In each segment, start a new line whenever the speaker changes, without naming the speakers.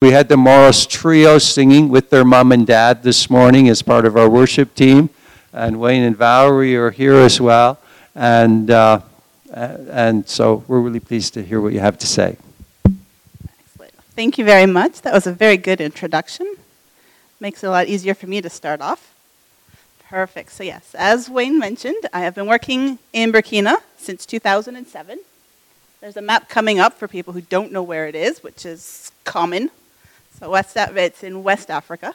We had the Morris Trio singing with their mom and dad this morning as part of our worship team. And Wayne and Valerie are here as well. And, uh, and so we're really pleased to hear what you have to say.
Excellent. Thank you very much. That was a very good introduction. Makes it a lot easier for me to start off. Perfect. So, yes, as Wayne mentioned, I have been working in Burkina since 2007. There's a map coming up for people who don't know where it is, which is common. So West, it's in West Africa.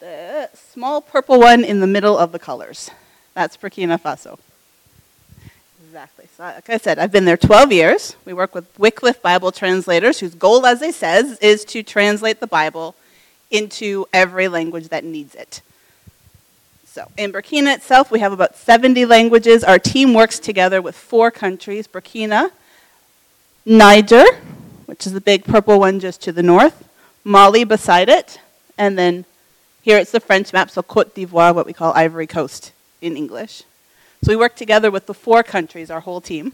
The small purple one in the middle of the colors. That's Burkina Faso. Exactly. So, like I said, I've been there 12 years. We work with Wycliffe Bible translators, whose goal, as they says, is to translate the Bible into every language that needs it. So, in Burkina itself, we have about 70 languages. Our team works together with four countries Burkina, Niger, which is the big purple one just to the north, Mali beside it, and then here it's the French map, so Cote d'Ivoire, what we call Ivory Coast in English. So we work together with the four countries, our whole team.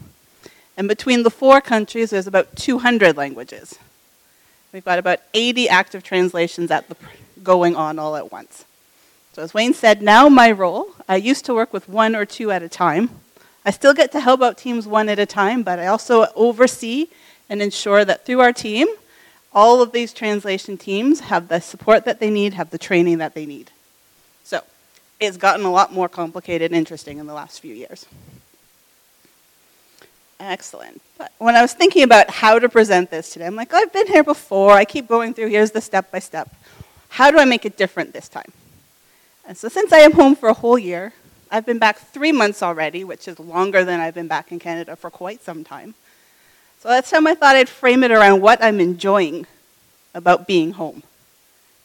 And between the four countries, there's about 200 languages. We've got about 80 active translations at the, going on all at once. So as Wayne said, now my role, I used to work with one or two at a time. I still get to help out teams one at a time, but I also oversee and ensure that through our team, all of these translation teams have the support that they need, have the training that they need. So it's gotten a lot more complicated and interesting in the last few years. Excellent. But when I was thinking about how to present this today, I'm like, oh, I've been here before. I keep going through, here's the step by step. How do I make it different this time? And so since I am home for a whole year, I've been back three months already, which is longer than I've been back in Canada for quite some time. So that's time I thought I'd frame it around what I'm enjoying about being home,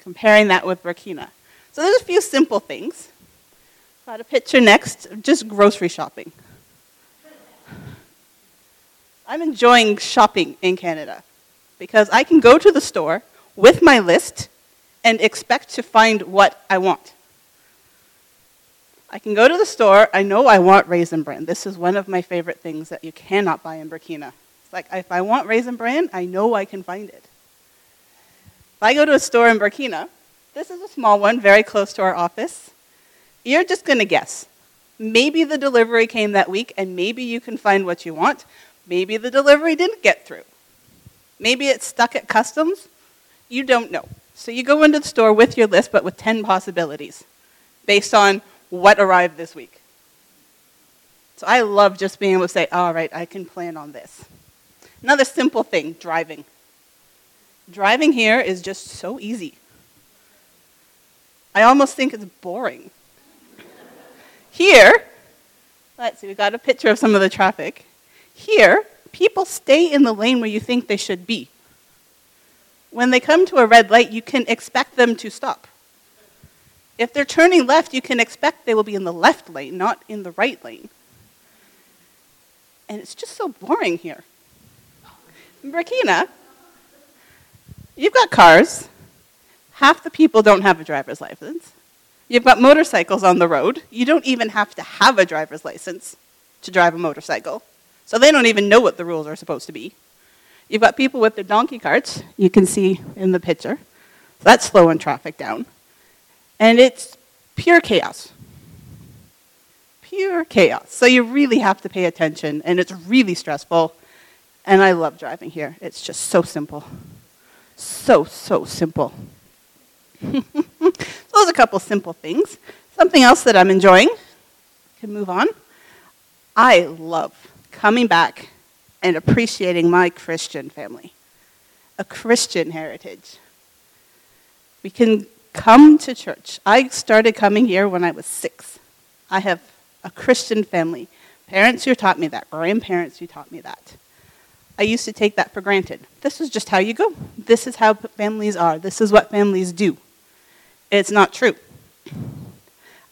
comparing that with Burkina. So there's a few simple things. Got a picture next, just grocery shopping. I'm enjoying shopping in Canada because I can go to the store with my list and expect to find what I want. I can go to the store, I know I want raisin bran. This is one of my favorite things that you cannot buy in Burkina. Like, if I want raisin bran, I know I can find it. If I go to a store in Burkina, this is a small one, very close to our office, you're just going to guess. Maybe the delivery came that week, and maybe you can find what you want. Maybe the delivery didn't get through. Maybe it's stuck at customs. You don't know. So you go into the store with your list, but with 10 possibilities based on what arrived this week. So I love just being able to say, all right, I can plan on this. Another simple thing driving. Driving here is just so easy. I almost think it's boring. Here, let's see, we got a picture of some of the traffic. Here, people stay in the lane where you think they should be. When they come to a red light, you can expect them to stop. If they're turning left, you can expect they will be in the left lane, not in the right lane. And it's just so boring here. In Burkina, you've got cars. Half the people don't have a driver's license. You've got motorcycles on the road. You don't even have to have a driver's license to drive a motorcycle. So they don't even know what the rules are supposed to be. You've got people with their donkey carts, you can see in the picture. So that's slowing traffic down. And it's pure chaos. Pure chaos. So you really have to pay attention, and it's really stressful. And I love driving here. It's just so simple. So, so simple. so those are a couple simple things. Something else that I'm enjoying. Can move on. I love coming back and appreciating my Christian family, a Christian heritage. We can come to church. I started coming here when I was six. I have a Christian family. Parents who taught me that, grandparents who taught me that. I used to take that for granted. This is just how you go. This is how families are. This is what families do. It's not true.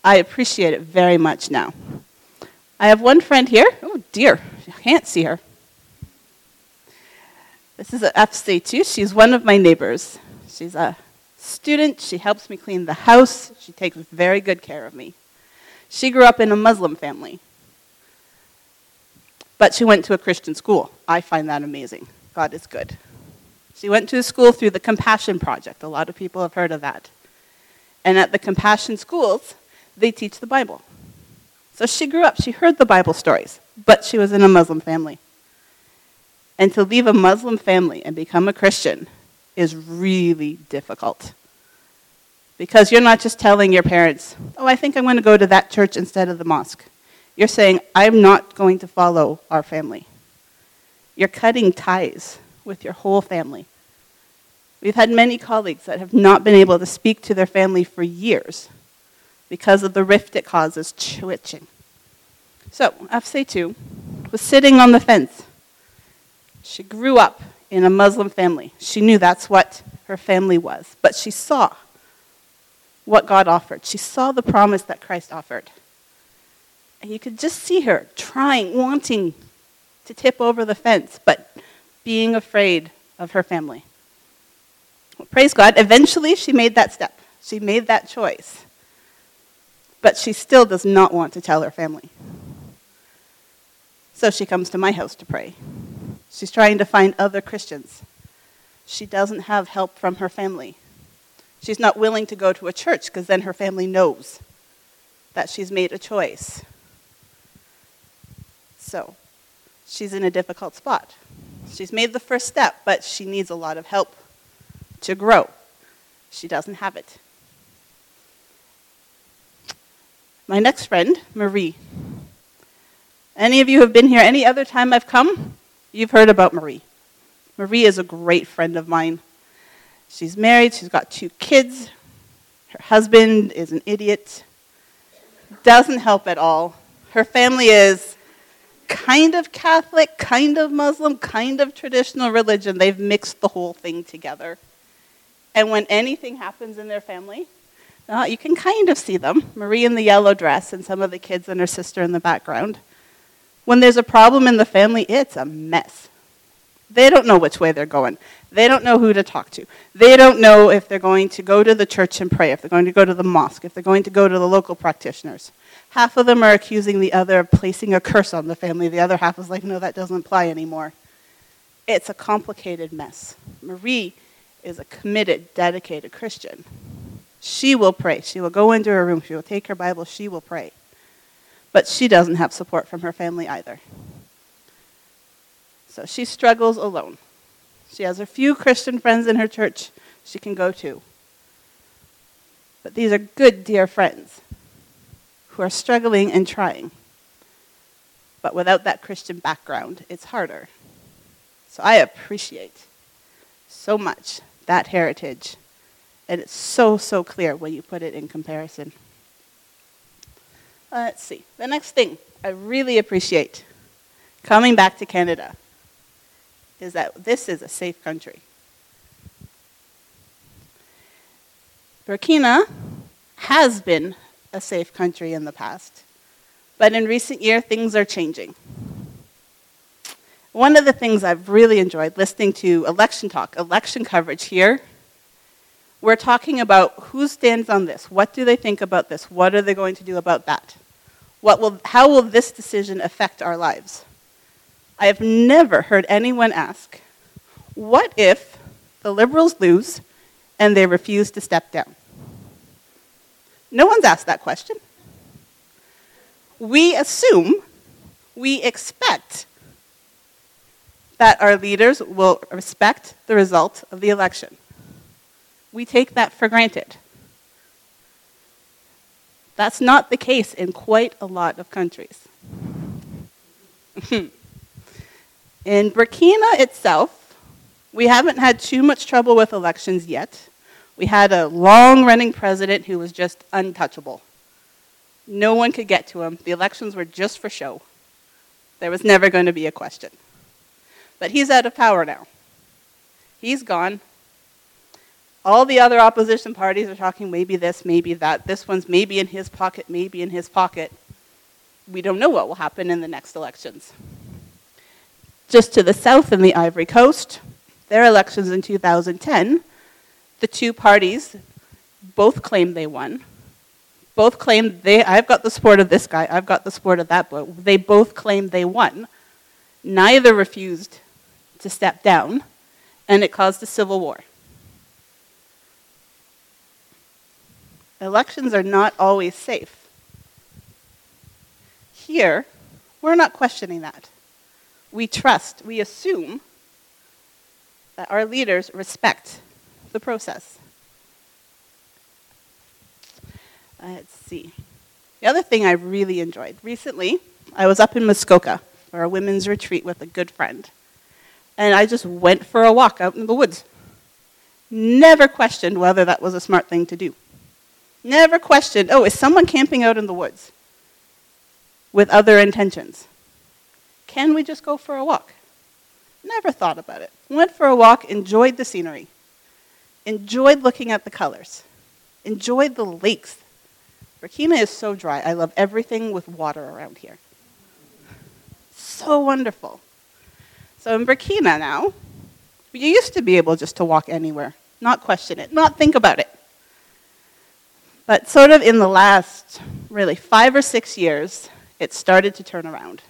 I appreciate it very much now. I have one friend here. Oh dear, I can't see her. This is at FC2. She's one of my neighbors. She's a student. She helps me clean the house. She takes very good care of me. She grew up in a Muslim family. But she went to a Christian school. I find that amazing. God is good. She went to a school through the Compassion Project. A lot of people have heard of that. And at the Compassion schools, they teach the Bible. So she grew up, she heard the Bible stories, but she was in a Muslim family. And to leave a Muslim family and become a Christian is really difficult. Because you're not just telling your parents, oh, I think I'm going to go to that church instead of the mosque. You're saying, I'm not going to follow our family. You're cutting ties with your whole family. We've had many colleagues that have not been able to speak to their family for years because of the rift it causes twitching. So, Afsay was sitting on the fence. She grew up in a Muslim family. She knew that's what her family was, but she saw what God offered. She saw the promise that Christ offered. And you could just see her trying, wanting to tip over the fence, but being afraid of her family. Well, praise God, eventually she made that step. She made that choice. But she still does not want to tell her family. So she comes to my house to pray. She's trying to find other Christians. She doesn't have help from her family. She's not willing to go to a church because then her family knows that she's made a choice. So, she's in a difficult spot. She's made the first step, but she needs a lot of help to grow. She doesn't have it. My next friend, Marie. Any of you have been here any other time I've come? You've heard about Marie. Marie is a great friend of mine. She's married, she's got two kids. Her husband is an idiot. Doesn't help at all. Her family is kind of Catholic, kind of Muslim, kind of traditional religion. They've mixed the whole thing together. And when anything happens in their family, uh, you can kind of see them Marie in the yellow dress and some of the kids and her sister in the background. When there's a problem in the family, it's a mess. They don't know which way they're going. They don't know who to talk to. They don't know if they're going to go to the church and pray, if they're going to go to the mosque, if they're going to go to the local practitioners. Half of them are accusing the other of placing a curse on the family. The other half is like, no, that doesn't apply anymore. It's a complicated mess. Marie is a committed, dedicated Christian. She will pray. She will go into her room. She will take her Bible. She will pray. But she doesn't have support from her family either. So she struggles alone. She has a few Christian friends in her church she can go to. But these are good, dear friends who are struggling and trying. But without that Christian background, it's harder. So I appreciate so much that heritage. And it's so, so clear when you put it in comparison. Uh, let's see. The next thing I really appreciate coming back to Canada is that this is a safe country. Burkina has been a safe country in the past. But in recent years, things are changing. One of the things I've really enjoyed listening to election talk, election coverage here, we're talking about who stands on this, what do they think about this, what are they going to do about that, what will, how will this decision affect our lives? I have never heard anyone ask, what if the Liberals lose and they refuse to step down? No one's asked that question. We assume, we expect that our leaders will respect the result of the election. We take that for granted. That's not the case in quite a lot of countries. in Burkina itself, we haven't had too much trouble with elections yet. We had a long running president who was just untouchable. No one could get to him. The elections were just for show. There was never going to be a question. But he's out of power now. He's gone. All the other opposition parties are talking maybe this, maybe that. This one's maybe in his pocket, maybe in his pocket. We don't know what will happen in the next elections. Just to the south in the Ivory Coast, their elections in 2010 the two parties both claim they won. Both claim they, I've got the support of this guy, I've got the support of that, but they both claim they won. Neither refused to step down, and it caused a civil war. Elections are not always safe. Here, we're not questioning that. We trust, we assume that our leaders respect the process. Uh, let's see. The other thing I really enjoyed recently, I was up in Muskoka for a women's retreat with a good friend. And I just went for a walk out in the woods. Never questioned whether that was a smart thing to do. Never questioned, oh, is someone camping out in the woods with other intentions? Can we just go for a walk? Never thought about it. Went for a walk, enjoyed the scenery, enjoyed looking at the colors, enjoyed the lakes. Burkina is so dry. I love everything with water around here. So wonderful. So in Burkina now, you used to be able just to walk anywhere, not question it, not think about it. But sort of in the last, really, five or six years, it started to turn around.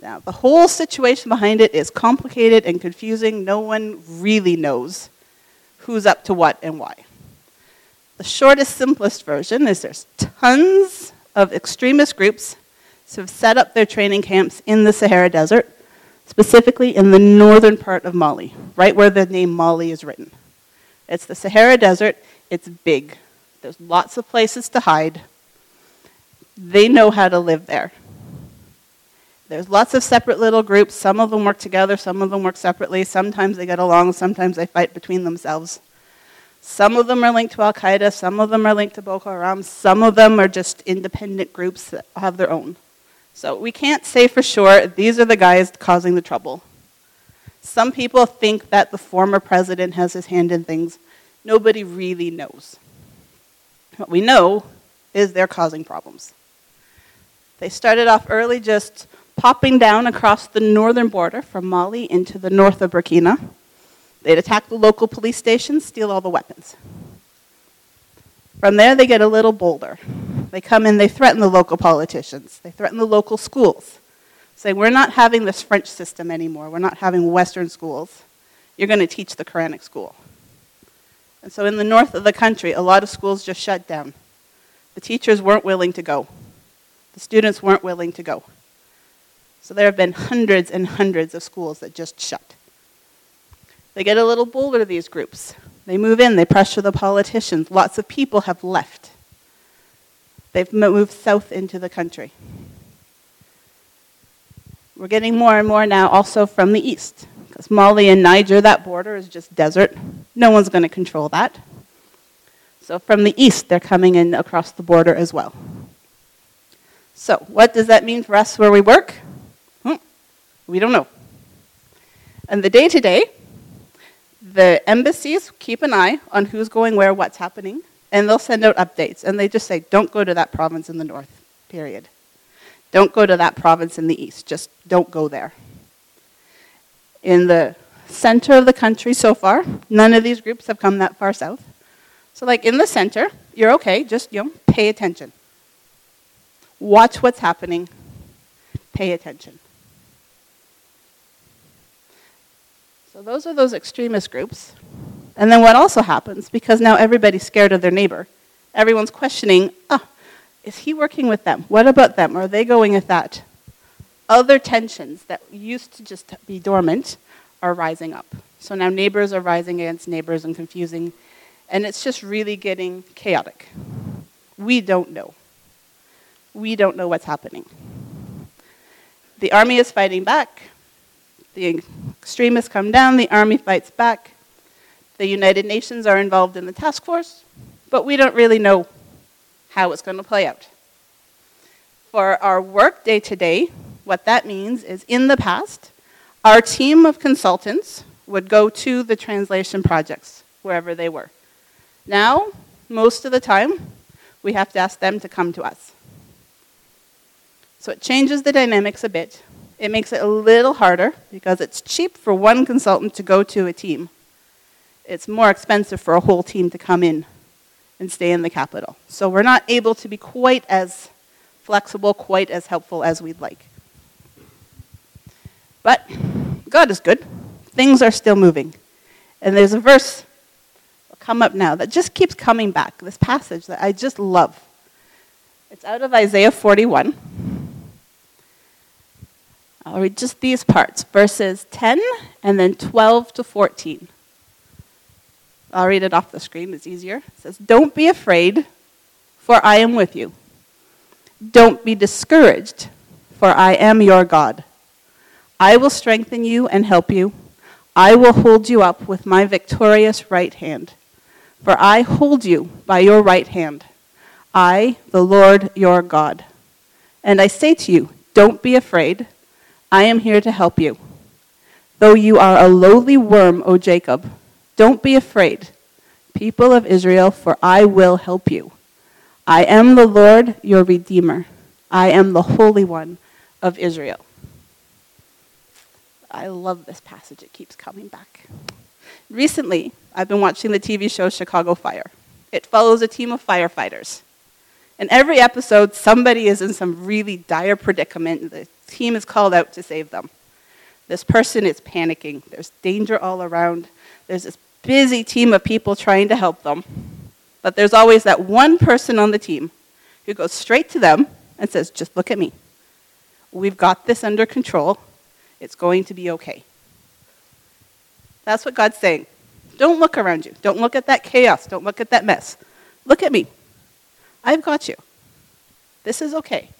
Now, the whole situation behind it is complicated and confusing. No one really knows who's up to what and why. The shortest, simplest version is there's tons of extremist groups who have set up their training camps in the Sahara Desert, specifically in the northern part of Mali, right where the name Mali is written. It's the Sahara Desert, it's big. There's lots of places to hide. They know how to live there. There's lots of separate little groups. Some of them work together, some of them work separately. Sometimes they get along, sometimes they fight between themselves. Some of them are linked to Al Qaeda, some of them are linked to Boko Haram, some of them are just independent groups that have their own. So we can't say for sure these are the guys causing the trouble. Some people think that the former president has his hand in things. Nobody really knows. What we know is they're causing problems. They started off early just popping down across the northern border from Mali into the north of Burkina. They'd attack the local police station, steal all the weapons. From there, they get a little bolder. They come in, they threaten the local politicians, they threaten the local schools, say, We're not having this French system anymore, we're not having Western schools. You're going to teach the Quranic school. And so, in the north of the country, a lot of schools just shut down. The teachers weren't willing to go, the students weren't willing to go. So there have been hundreds and hundreds of schools that just shut. They get a little bolder, these groups. They move in, they pressure the politicians. Lots of people have left. They've moved south into the country. We're getting more and more now also from the east, because Mali and Niger, that border is just desert. No one's going to control that. So from the east, they're coming in across the border as well. So, what does that mean for us where we work? We don't know. And the day to day, the embassies keep an eye on who's going where, what's happening, and they'll send out updates. And they just say, don't go to that province in the north, period. Don't go to that province in the east. Just don't go there. In the center of the country so far, none of these groups have come that far south. So, like in the center, you're okay, just you know, pay attention. Watch what's happening, pay attention. So those are those extremist groups. And then what also happens, because now everybody's scared of their neighbor, everyone's questioning, ah, oh, is he working with them? What about them? Are they going with that? Other tensions that used to just be dormant are rising up. So now neighbors are rising against neighbors and confusing, and it's just really getting chaotic. We don't know. We don't know what's happening. The army is fighting back. The extremists come down, the army fights back. The United Nations are involved in the task force, but we don't really know how it's going to play out. For our work day to day, what that means is in the past, our team of consultants would go to the translation projects wherever they were. Now, most of the time, we have to ask them to come to us. So it changes the dynamics a bit. It makes it a little harder because it's cheap for one consultant to go to a team. It's more expensive for a whole team to come in and stay in the capital. So we're not able to be quite as flexible, quite as helpful as we'd like. But God is good. Things are still moving. And there's a verse come up now that just keeps coming back, this passage that I just love. It's out of Isaiah 41. I'll read just these parts, verses 10 and then 12 to 14. I'll read it off the screen, it's easier. It says, Don't be afraid, for I am with you. Don't be discouraged, for I am your God. I will strengthen you and help you. I will hold you up with my victorious right hand. For I hold you by your right hand. I, the Lord your God. And I say to you, don't be afraid. I am here to help you. Though you are a lowly worm, O Jacob, don't be afraid, people of Israel, for I will help you. I am the Lord your Redeemer. I am the Holy One of Israel. I love this passage. It keeps coming back. Recently, I've been watching the TV show Chicago Fire. It follows a team of firefighters. In every episode, somebody is in some really dire predicament. The team is called out to save them. This person is panicking. There's danger all around. There's this busy team of people trying to help them. But there's always that one person on the team who goes straight to them and says, Just look at me. We've got this under control. It's going to be okay. That's what God's saying. Don't look around you. Don't look at that chaos. Don't look at that mess. Look at me. I've got you. This is okay.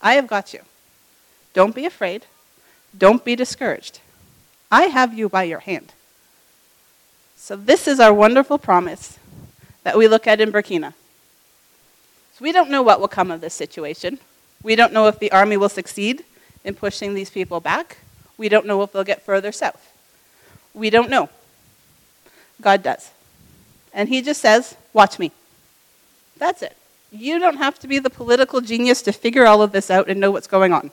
I have got you. Don't be afraid. Don't be discouraged. I have you by your hand. So, this is our wonderful promise that we look at in Burkina. So, we don't know what will come of this situation. We don't know if the army will succeed in pushing these people back. We don't know if they'll get further south. We don't know. God does. And He just says, Watch me. That's it. You don't have to be the political genius to figure all of this out and know what's going on.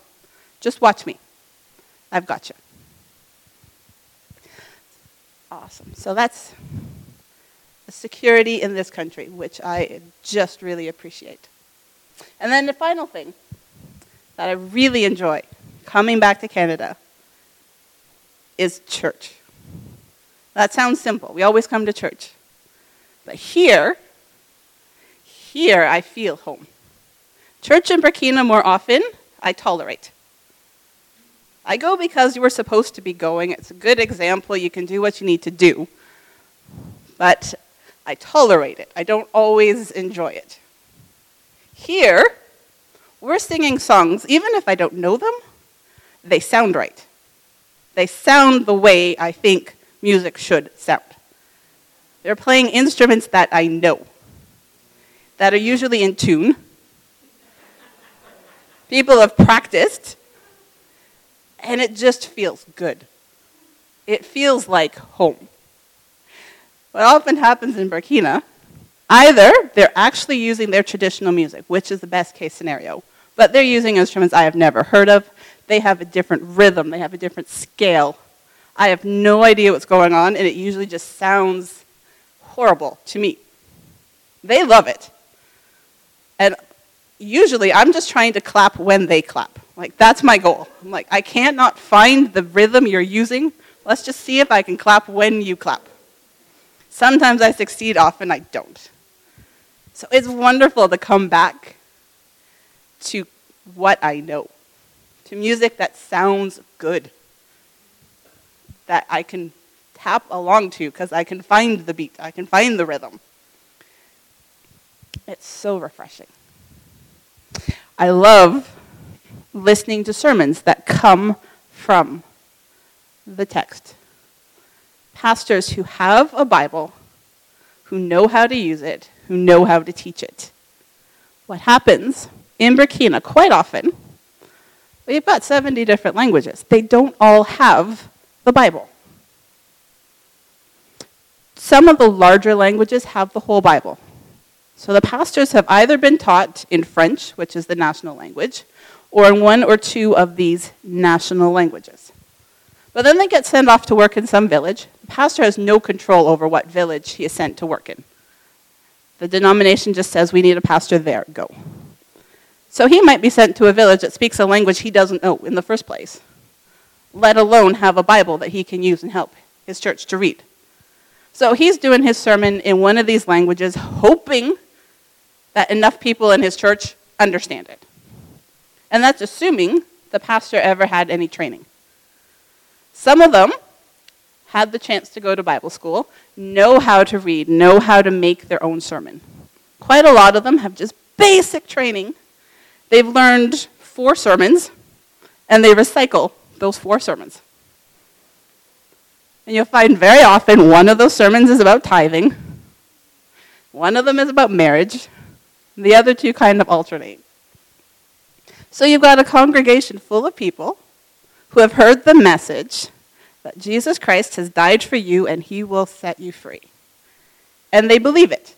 Just watch me. I've got you. Awesome. So that's the security in this country, which I just really appreciate. And then the final thing that I really enjoy coming back to Canada is church. That sounds simple. We always come to church. But here, here I feel home. Church in Burkina more often, I tolerate. I go because you were supposed to be going. It's a good example. You can do what you need to do. But I tolerate it. I don't always enjoy it. Here, we're singing songs, even if I don't know them, they sound right. They sound the way I think music should sound. They're playing instruments that I know, that are usually in tune. People have practiced, and it just feels good. It feels like home. What often happens in Burkina, either they're actually using their traditional music, which is the best case scenario, but they're using instruments I have never heard of. They have a different rhythm, they have a different scale I have no idea what's going on, and it usually just sounds horrible to me. They love it. And usually I'm just trying to clap when they clap. Like, that's my goal. I'm like, I can't not find the rhythm you're using. Let's just see if I can clap when you clap. Sometimes I succeed, often I don't. So it's wonderful to come back to what I know, to music that sounds good that I can tap along to because I can find the beat, I can find the rhythm. It's so refreshing. I love listening to sermons that come from the text. Pastors who have a Bible, who know how to use it, who know how to teach it. What happens in Burkina quite often, we've got 70 different languages. They don't all have the Bible. Some of the larger languages have the whole Bible. So the pastors have either been taught in French, which is the national language, or in one or two of these national languages. But then they get sent off to work in some village. The pastor has no control over what village he is sent to work in. The denomination just says, We need a pastor there, go. So he might be sent to a village that speaks a language he doesn't know in the first place let alone have a Bible that he can use and help his church to read. So he's doing his sermon in one of these languages, hoping that enough people in his church understand it. And that's assuming the pastor ever had any training. Some of them had the chance to go to Bible school, know how to read, know how to make their own sermon. Quite a lot of them have just basic training. They've learned four sermons, and they recycle those four sermons. And you'll find very often one of those sermons is about tithing, one of them is about marriage, the other two kind of alternate. So you've got a congregation full of people who have heard the message that Jesus Christ has died for you and he will set you free. And they believe it.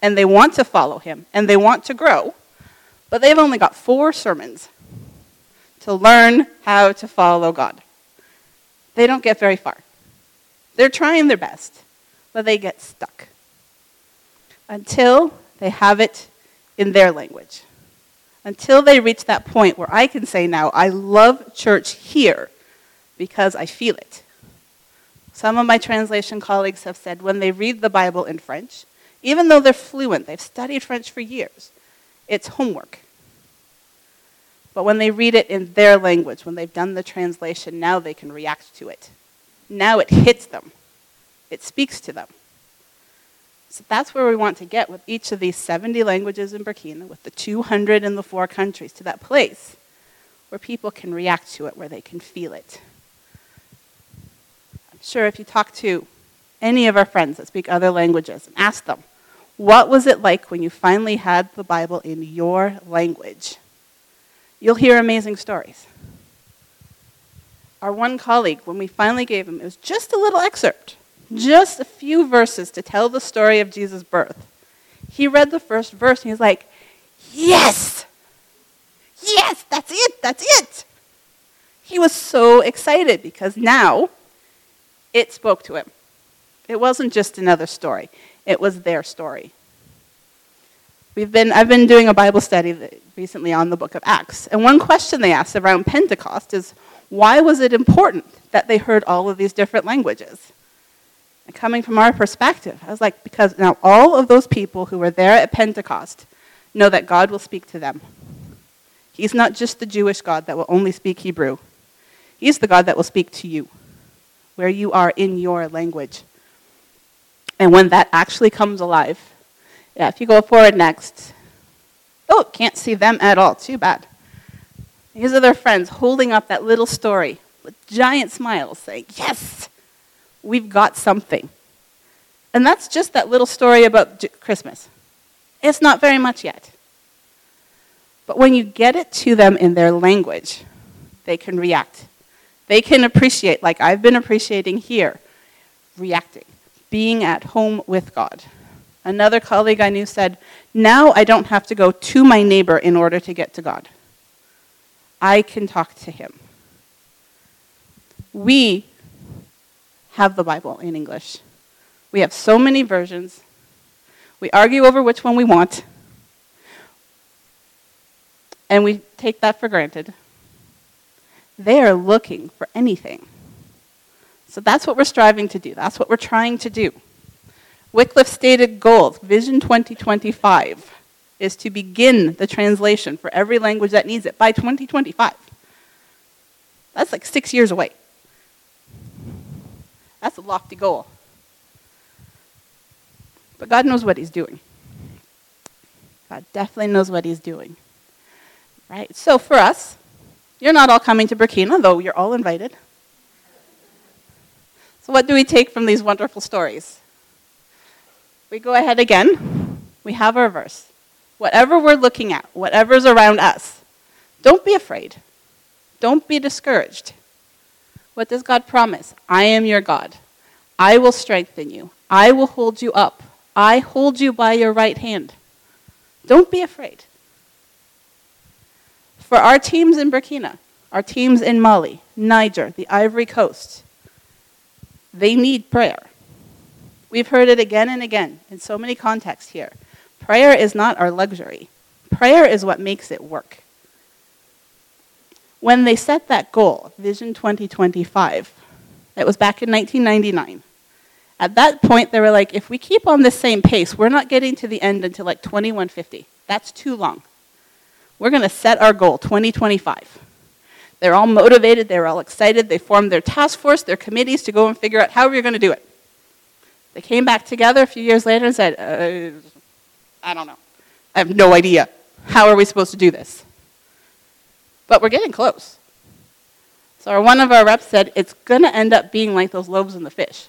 And they want to follow him. And they want to grow. But they've only got four sermons to learn how to follow God. They don't get very far. They're trying their best, but they get stuck until they have it in their language. Until they reach that point where I can say now, I love church here because I feel it. Some of my translation colleagues have said when they read the Bible in French, even though they're fluent, they've studied French for years, it's homework. But when they read it in their language, when they've done the translation, now they can react to it. Now it hits them, it speaks to them. So that's where we want to get with each of these 70 languages in Burkina, with the 200 in the four countries, to that place where people can react to it, where they can feel it. I'm sure if you talk to any of our friends that speak other languages and ask them, what was it like when you finally had the Bible in your language? You'll hear amazing stories. Our one colleague, when we finally gave him, it was just a little excerpt, just a few verses to tell the story of Jesus' birth. He read the first verse and he's like, Yes! Yes, that's it, that's it! He was so excited because now it spoke to him. It wasn't just another story, it was their story. We've been, I've been doing a Bible study recently on the book of Acts. And one question they asked around Pentecost is why was it important that they heard all of these different languages? And coming from our perspective, I was like, because now all of those people who were there at Pentecost know that God will speak to them. He's not just the Jewish God that will only speak Hebrew, He's the God that will speak to you, where you are in your language. And when that actually comes alive, yeah, if you go forward next. Oh, can't see them at all. Too bad. These are their friends holding up that little story with giant smiles saying, Yes, we've got something. And that's just that little story about Christmas. It's not very much yet. But when you get it to them in their language, they can react. They can appreciate, like I've been appreciating here, reacting, being at home with God. Another colleague I knew said, Now I don't have to go to my neighbor in order to get to God. I can talk to him. We have the Bible in English. We have so many versions. We argue over which one we want. And we take that for granted. They are looking for anything. So that's what we're striving to do. That's what we're trying to do. Wycliffe's stated goal, Vision 2025, is to begin the translation for every language that needs it by 2025. That's like six years away. That's a lofty goal. But God knows what He's doing. God definitely knows what He's doing. Right? So for us, you're not all coming to Burkina, though you're all invited. So, what do we take from these wonderful stories? We go ahead again. We have our verse. Whatever we're looking at, whatever's around us, don't be afraid. Don't be discouraged. What does God promise? I am your God. I will strengthen you. I will hold you up. I hold you by your right hand. Don't be afraid. For our teams in Burkina, our teams in Mali, Niger, the Ivory Coast, they need prayer. We've heard it again and again in so many contexts here. Prayer is not our luxury, prayer is what makes it work. When they set that goal, Vision 2025, that was back in 1999, At that point, they were like, if we keep on the same pace, we're not getting to the end until like 2150. That's too long. We're going to set our goal, 2025. They're all motivated, they're all excited, they formed their task force, their committees to go and figure out how we're going to do it. They came back together a few years later and said, uh, I don't know. I have no idea. How are we supposed to do this? But we're getting close. So one of our reps said, it's going to end up being like those loaves and the fish.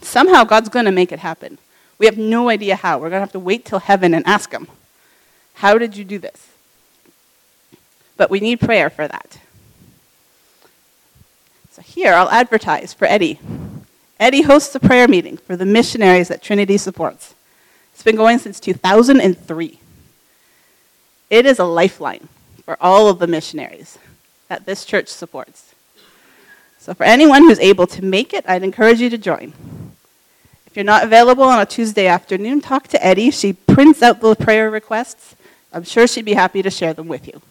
Somehow God's going to make it happen. We have no idea how. We're going to have to wait till heaven and ask Him, How did you do this? But we need prayer for that. So here, I'll advertise for Eddie. Eddie hosts a prayer meeting for the missionaries that Trinity supports. It's been going since 2003. It is a lifeline for all of the missionaries that this church supports. So, for anyone who's able to make it, I'd encourage you to join. If you're not available on a Tuesday afternoon, talk to Eddie. She prints out the prayer requests. I'm sure she'd be happy to share them with you.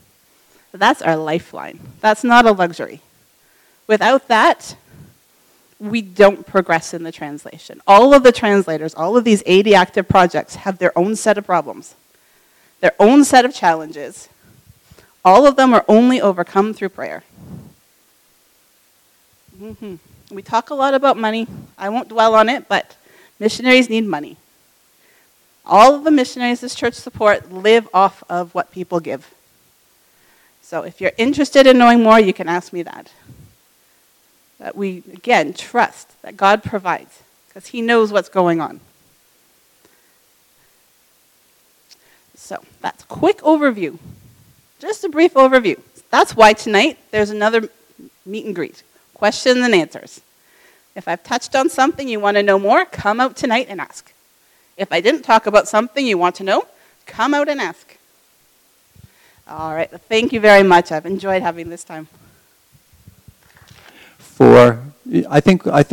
But that's our lifeline. That's not a luxury. Without that, we don't progress in the translation. All of the translators, all of these 80 active projects have their own set of problems, their own set of challenges. All of them are only overcome through prayer. Mm-hmm. We talk a lot about money. I won't dwell on it, but missionaries need money. All of the missionaries this church support live off of what people give. So if you're interested in knowing more, you can ask me that. That we, again, trust that God provides because He knows what's going on. So that's quick overview. Just a brief overview. That's why tonight there's another meet and greet questions and answers. If I've touched on something you want to know more, come out tonight and ask. If I didn't talk about something you want to know, come out and ask. All right, thank you very much. I've enjoyed having this time.
For, I think, I think